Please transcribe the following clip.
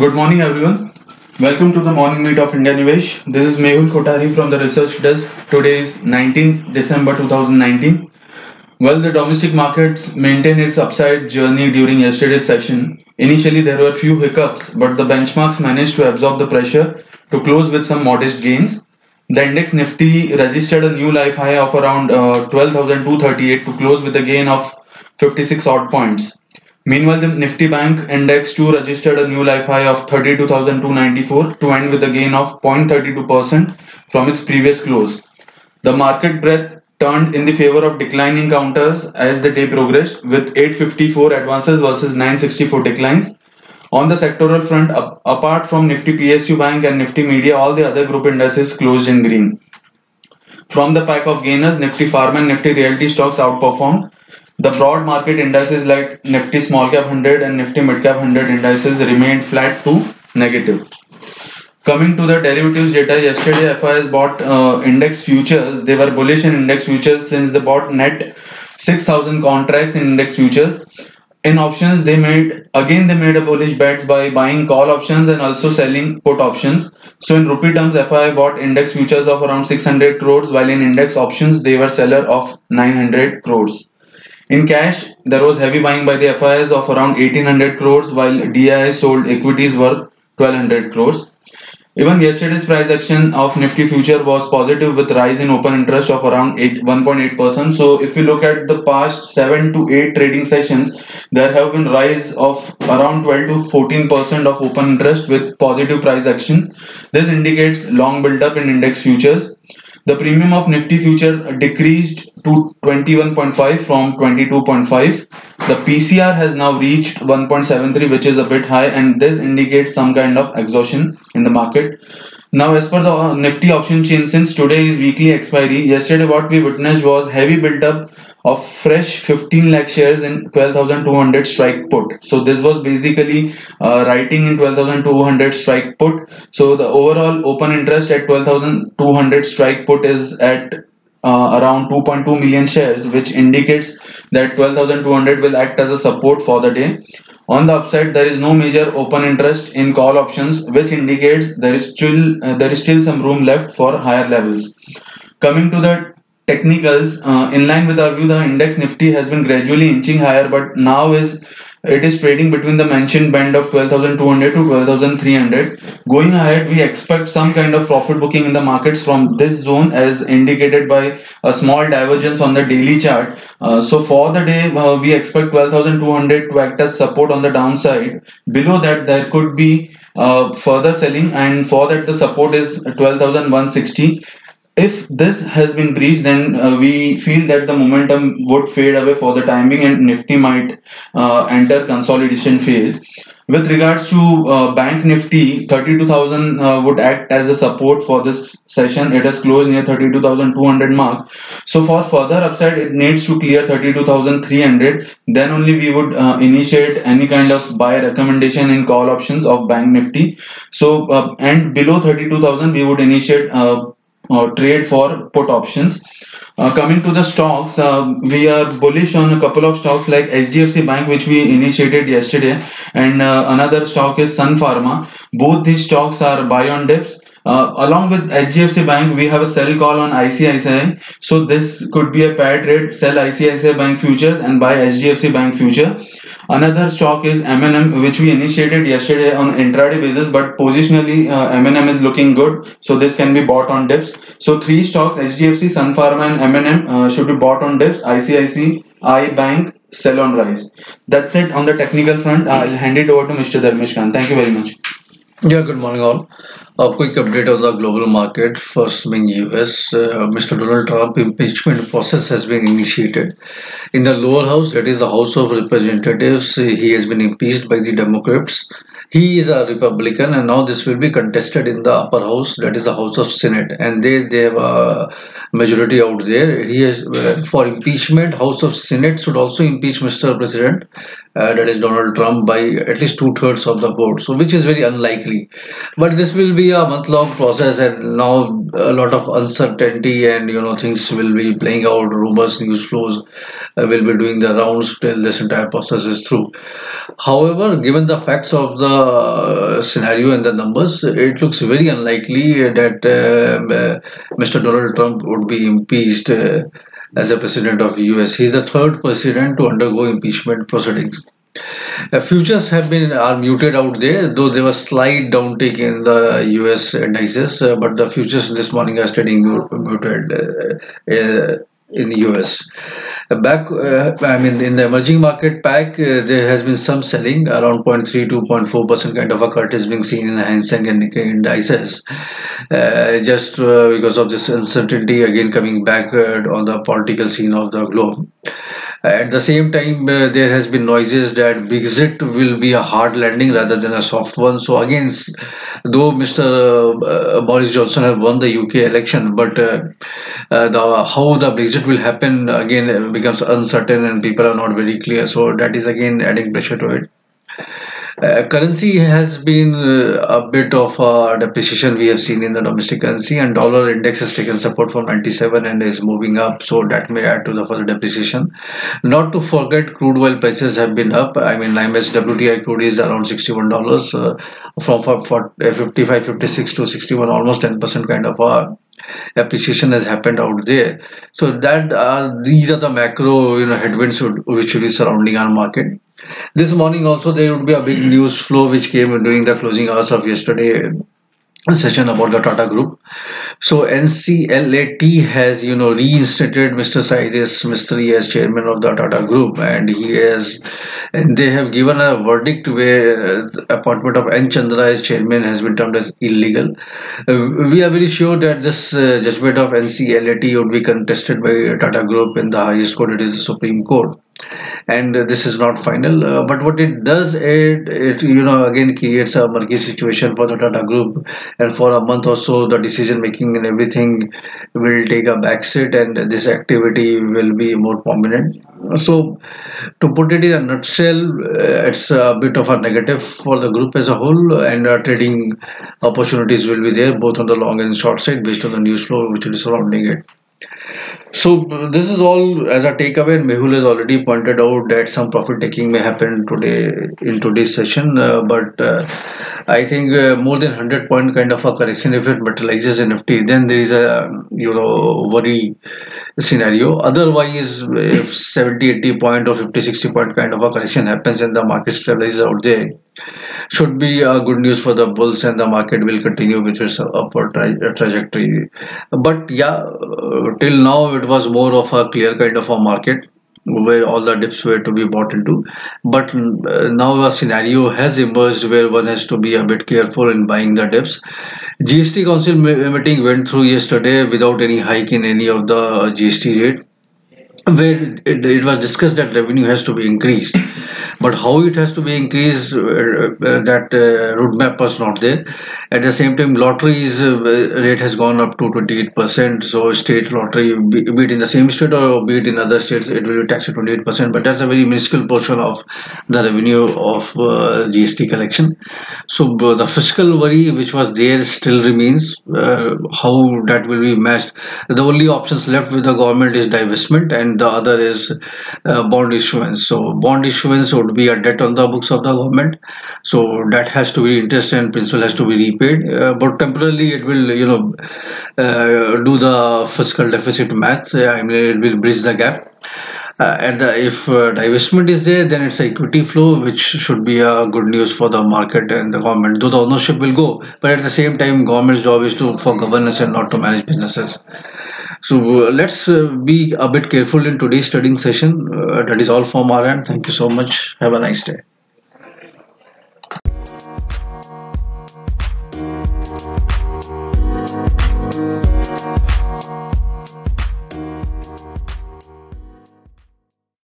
Good morning, everyone. Welcome to the morning meet of IndiaNivesh. This is Mehul Kothari from the research desk. Today is 19th December 2019. Well, the domestic markets maintained its upside journey during yesterday's session. Initially, there were few hiccups, but the benchmarks managed to absorb the pressure to close with some modest gains. The index Nifty registered a new life high of around uh, 12,238 to close with a gain of 56 odd points. Meanwhile, the Nifty Bank Index too registered a new life high of 32,294 to end with a gain of 0.32% from its previous close. The market breadth turned in the favor of declining counters as the day progressed, with 854 advances versus 964 declines. On the sectoral front, apart from Nifty PSU Bank and Nifty Media, all the other group indices closed in green. From the pack of gainers, Nifty Pharma and Nifty Realty stocks outperformed the broad market indices like Nifty Small Cap 100 and Nifty Mid Cap 100 indices remained flat to negative. Coming to the derivatives data, yesterday FIS bought uh, index futures. They were bullish in index futures since they bought net 6,000 contracts in index futures. In options, they made again they made a bullish bets by buying call options and also selling put options. So in rupee terms, FI bought index futures of around 600 crores, while in index options they were seller of 900 crores. In cash, there was heavy buying by the FIs of around 1800 crores while DII sold equities worth 1200 crores. Even yesterday's price action of Nifty future was positive with rise in open interest of around 1.8%. So if you look at the past 7 to 8 trading sessions, there have been rise of around 12 to 14% of open interest with positive price action. This indicates long build up in index futures. The premium of Nifty future decreased to 21.5 from 22.5. The PCR has now reached 1.73 which is a bit high and this indicates some kind of exhaustion in the market. Now as per the Nifty option chain since today is weekly expiry yesterday what we witnessed was heavy build up of fresh 15 lakh shares in 12200 strike put so this was basically uh, writing in 12200 strike put so the overall open interest at 12200 strike put is at uh, around 2.2 million shares which indicates that 12200 will act as a support for the day. On the upside there is no major open interest in call options which indicates there is still uh, there is still some room left for higher levels. Coming to the technicals uh, in line with our view the index nifty has been gradually inching higher but now is it is trading between the mentioned band of 12200 to 12300 going ahead we expect some kind of profit booking in the markets from this zone as indicated by a small divergence on the daily chart. Uh, so for the day uh, we expect 12200 to act as support on the downside. Below that there could be uh, further selling and for that the support is 12160 if this has been breached then uh, we feel that the momentum would fade away for the timing and nifty might uh, enter consolidation phase. With regards to uh, bank nifty 32000 uh, would act as a support for this session. It has closed near 32200 mark. So for further upside it needs to clear 32300 then only we would uh, initiate any kind of buy recommendation in call options of bank nifty. So uh, and below 32000 we would initiate uh, trade for put options. Uh, coming to the stocks, uh, we are bullish on a couple of stocks like HDFC Bank, which we initiated yesterday, and uh, another stock is Sun Pharma. Both these stocks are buy on dips. Uh, along with HDFC Bank, we have a sell call on ICICI. So this could be a pair trade: sell ICICI Bank futures and buy HDFC Bank future. Another stock is M&M, which we initiated yesterday on intraday basis, but positionally uh, M&M is looking good, so this can be bought on dips. So three stocks: HDFC, Sun Pharma, and M&M uh, should be bought on dips. ICICI, Bank, sell on rise. That's it on the technical front. I'll hand it over to Mr. Dharmesh Kant. Thank you very much. Yeah, good morning all. A quick update on the global market. First being US, uh, Mr. Donald Trump impeachment process has been initiated. In the lower house, that is the House of Representatives, he has been impeached by the Democrats. He is a Republican and now this will be contested in the upper house, that is the House of Senate. And they, they have a majority out there. He has, uh, for impeachment, House of Senate should also impeach Mr. President uh, that is Donald Trump by at least two thirds of the vote. So which is very unlikely. But this will be a month long process, and now a lot of uncertainty and you know things will be playing out. Rumors, news flows uh, will be doing the rounds till this entire process is through. However, given the facts of the uh, scenario and the numbers, it looks very unlikely that um, uh, Mr. Donald Trump would be impeached uh, as a president of the US. He is the third president to undergo impeachment proceedings. Uh, futures have been are muted out there, though there was slight downtick in the U.S. indices, uh, but the futures this morning are trading muted uh, uh, in the US. Uh, back, uh, I mean, in the emerging market pack, uh, there has been some selling around 0.3 to 0.4 percent kind of a cut is being seen in the Hang Seng and Nikkei indices, uh, just uh, because of this uncertainty again coming back uh, on the political scene of the globe. At the same time, there has been noises that Brexit will be a hard landing rather than a soft one. So again, though Mr. Boris Johnson have won the UK election, but uh, uh, the how the Brexit will happen again uh, becomes uncertain and people are not very clear. So that is again adding pressure to it. Uh, currency has been uh, a bit of a depreciation we have seen in the domestic currency and dollar index has taken support from 97 and is moving up so that may add to the further depreciation not to forget crude oil prices have been up i mean IMS WTI crude is around 61 dollars uh, from for, for uh, 55 56 to 61 almost 10 percent kind of a appreciation has happened out there. So that uh, these are the macro you know headwinds which will be surrounding our market. This morning also there would be a big news flow which came during the closing hours of yesterday session about the Tata Group. So NCLAT has, you know, reinstated Mr. Cyrus Mistry as chairman of the Tata Group, and he has, and they have given a verdict where uh, appointment of N. Chandra as chairman has been termed as illegal. Uh, we are very sure that this uh, judgment of NCLAT would be contested by Tata Group in the highest court, it is the Supreme Court and uh, this is not final uh, but what it does it, it you know again creates a murky situation for the tata group. And for a month or so the decision making and everything will take a backseat and this activity will be more prominent. So to put it in a nutshell uh, it's a bit of a negative for the group as a whole and uh, trading opportunities will be there both on the long and short side based on the news flow which is surrounding it so this is all as a takeaway. and Mehul has already pointed out that some profit taking may happen today in today's session, uh, but uh, I think uh, more than hundred point kind of a correction if it materializes in Nifty, then there is a you know worry scenario. Otherwise, if 70, 80 point or 50, 60 point kind of a correction happens and the market stabilizes out there, should be uh, good news for the bulls and the market will continue with its upward tra- trajectory. But yeah, uh, till now it was more of a clear kind of a market where all the dips were to be bought into. But uh, now a scenario has emerged where one has to be a bit careful in buying the dips. GST Council meeting went through yesterday without any hike in any of the GST rate where it, it was discussed that revenue has to be increased. But how it has to be increased uh, uh, that uh, roadmap was not there. At the same time lotteries uh, rate has gone up to 28% so state lottery be, be it in the same state or be it in other states it will be taxed at 28% but that's a very minuscule portion of the revenue of uh, gst collection. So the fiscal worry which was there still remains. Uh, how that will be matched? The only options left with the government is divestment and the other is uh, bond issuance. So bond issuance would be a debt on the books of the government. So that has to be interest and principal has to be repaid. Uh, but temporarily it will you know uh, do the fiscal deficit math. I mean it will bridge the gap. Uh, and the, if uh, divestment is there, then it's equity flow, which should be a good news for the market and the government. Though the ownership will go, but at the same time, government's job is to for governance and not to manage businesses. So let's uh, be a bit careful in today's studying session. Uh, that is all from our end. Thank you so much. Have a nice day.